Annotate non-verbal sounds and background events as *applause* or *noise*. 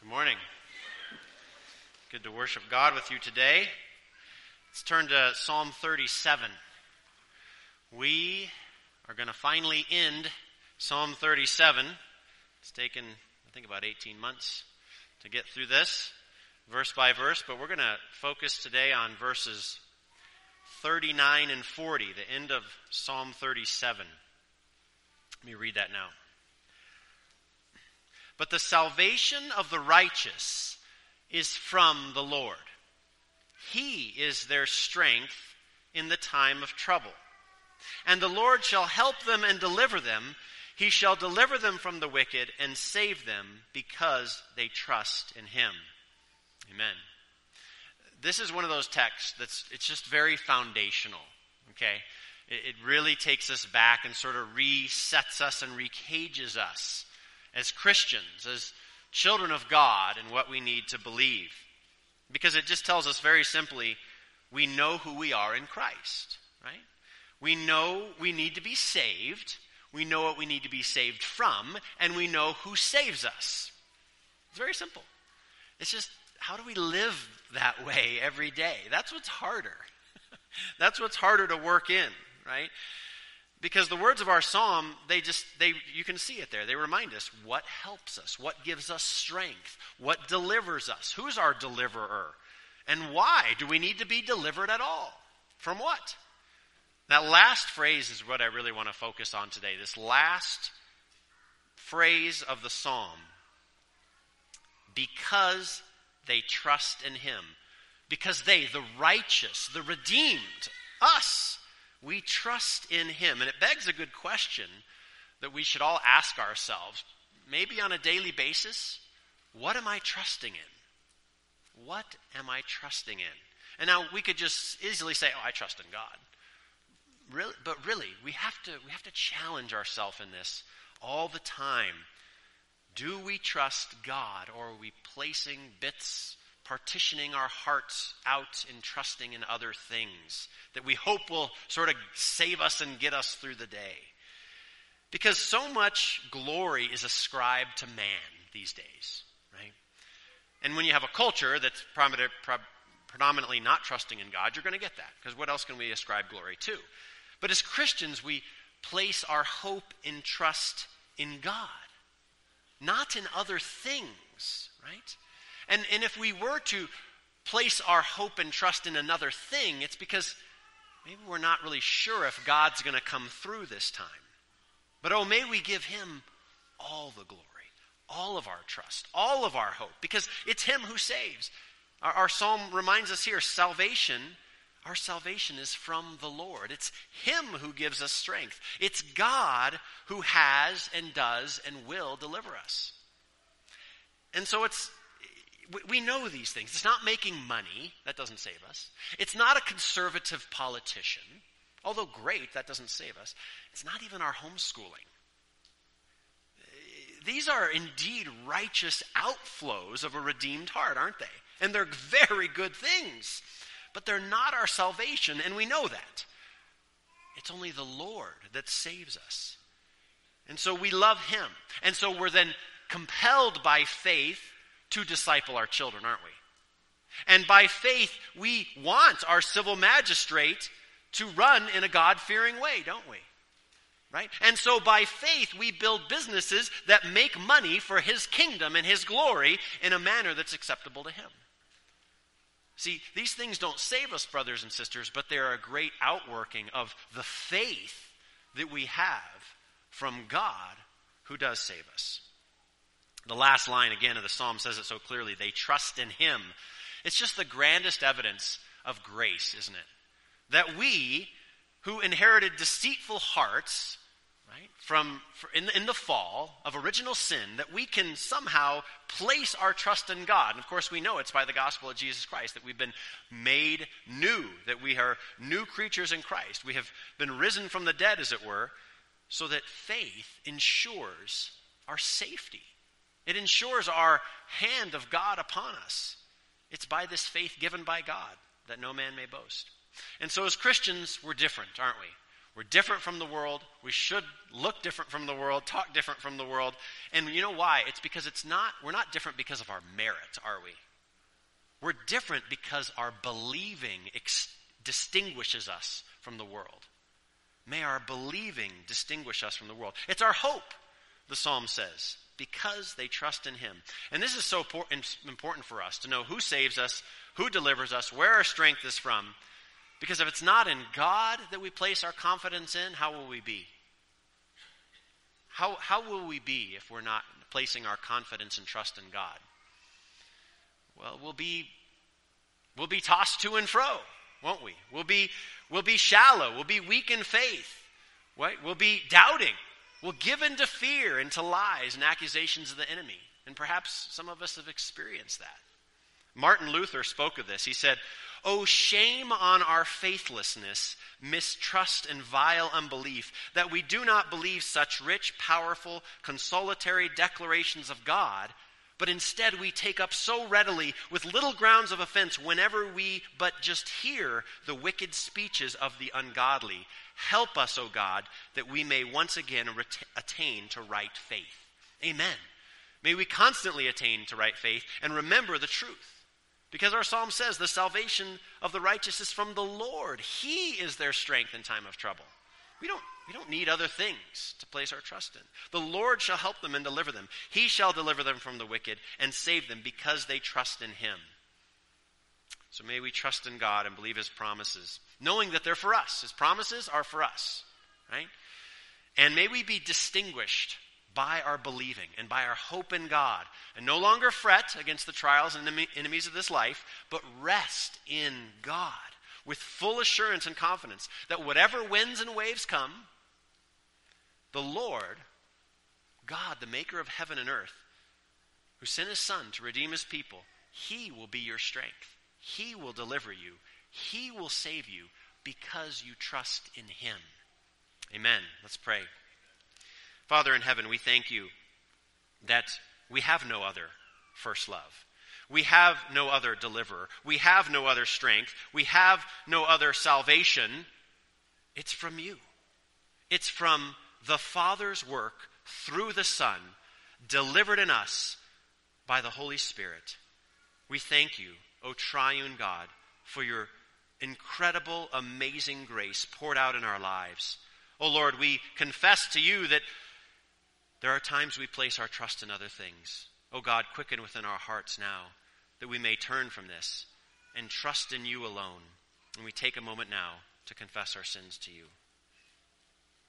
Good morning. Good to worship God with you today. Let's turn to Psalm 37. We are going to finally end Psalm 37. It's taken, I think, about 18 months to get through this, verse by verse, but we're going to focus today on verses 39 and 40, the end of Psalm 37. Let me read that now. But the salvation of the righteous is from the Lord. He is their strength in the time of trouble. And the Lord shall help them and deliver them. He shall deliver them from the wicked and save them because they trust in him. Amen. This is one of those texts that's it's just very foundational. Okay? It, it really takes us back and sort of resets us and recages us as Christians, as children of God, and what we need to believe. Because it just tells us very simply we know who we are in Christ, right? We know we need to be saved, we know what we need to be saved from, and we know who saves us. It's very simple. It's just how do we live that way every day? That's what's harder. *laughs* That's what's harder to work in, right? Because the words of our psalm, they just, they, you can see it there. They remind us what helps us, what gives us strength, what delivers us, who's our deliverer, and why do we need to be delivered at all? From what? That last phrase is what I really want to focus on today. This last phrase of the psalm. Because they trust in him. Because they, the righteous, the redeemed, us, we trust in Him. And it begs a good question that we should all ask ourselves, maybe on a daily basis what am I trusting in? What am I trusting in? And now we could just easily say, oh, I trust in God. Really, but really, we have to we have to challenge ourselves in this all the time. Do we trust God or are we placing bits partitioning our hearts out and trusting in other things that we hope will sort of save us and get us through the day. Because so much glory is ascribed to man these days, right? And when you have a culture that's predominantly not trusting in God, you're going to get that. Because what else can we ascribe glory to? But as Christians, we place our hope and trust in God, not in other things, right? And, and if we were to place our hope and trust in another thing, it's because maybe we're not really sure if God's going to come through this time. But oh, may we give Him all the glory, all of our trust, all of our hope, because it's Him who saves. Our, our psalm reminds us here salvation. Our salvation is from the Lord. It's Him who gives us strength. It's God who has and does and will deliver us. And so it's we know these things. It's not making money. That doesn't save us. It's not a conservative politician. Although great, that doesn't save us. It's not even our homeschooling. These are indeed righteous outflows of a redeemed heart, aren't they? And they're very good things. But they're not our salvation, and we know that. It's only the Lord that saves us. And so we love Him. And so we're then compelled by faith to disciple our children, aren't we? And by faith, we want our civil magistrate to run in a God fearing way, don't we? Right? And so by faith, we build businesses that make money for His kingdom and His glory in a manner that's acceptable to Him. See, these things don't save us, brothers and sisters, but they're a great outworking of the faith that we have from God who does save us. The last line again of the psalm says it so clearly. They trust in him. It's just the grandest evidence of grace, isn't it? That we, who inherited deceitful hearts, right, from in in the fall of original sin, that we can somehow place our trust in God. And of course, we know it's by the gospel of Jesus Christ that we've been made new, that we are new creatures in Christ. We have been risen from the dead, as it were, so that faith ensures our safety it ensures our hand of God upon us. It's by this faith given by God that no man may boast. And so, as Christians, we're different, aren't we? We're different from the world. We should look different from the world, talk different from the world. And you know why? It's because it's not, we're not different because of our merit, are we? We're different because our believing ex- distinguishes us from the world. May our believing distinguish us from the world. It's our hope, the psalm says, because they trust in him. And this is so important for us to know who saves us, who delivers us, where our strength is from. Because if it's not in God that we place our confidence in, how will we be? How, how will we be if we're not placing our confidence and trust in God? Well, we'll be, we'll be tossed to and fro, won't we? We'll be, we'll be shallow. We'll be weak in faith. Right? We'll be doubting. We'll give to fear and to lies and accusations of the enemy. And perhaps some of us have experienced that. Martin Luther spoke of this. He said, Oh, shame on our faithlessness, mistrust, and vile unbelief that we do not believe such rich, powerful, consolatory declarations of God but instead we take up so readily with little grounds of offense whenever we but just hear the wicked speeches of the ungodly. Help us, O God, that we may once again attain to right faith. Amen. May we constantly attain to right faith and remember the truth. Because our psalm says the salvation of the righteous is from the Lord. He is their strength in time of trouble. We don't, we don't need other things to place our trust in. The Lord shall help them and deliver them. He shall deliver them from the wicked and save them because they trust in him. So may we trust in God and believe his promises, knowing that they're for us. His promises are for us, right? And may we be distinguished by our believing and by our hope in God, and no longer fret against the trials and enemies of this life, but rest in God with full assurance and confidence that whatever winds and waves come, the Lord, God, the maker of heaven and earth, who sent his Son to redeem his people, he will be your strength. He will deliver you. He will save you because you trust in him. Amen. Let's pray. Father in heaven, we thank you that we have no other first love. We have no other deliverer. We have no other strength. We have no other salvation. It's from you. It's from the Father's work through the Son, delivered in us by the Holy Spirit. We thank you, O triune God, for your incredible, amazing grace poured out in our lives. O Lord, we confess to you that there are times we place our trust in other things. O God, quicken within our hearts now that we may turn from this and trust in you alone. And we take a moment now to confess our sins to you.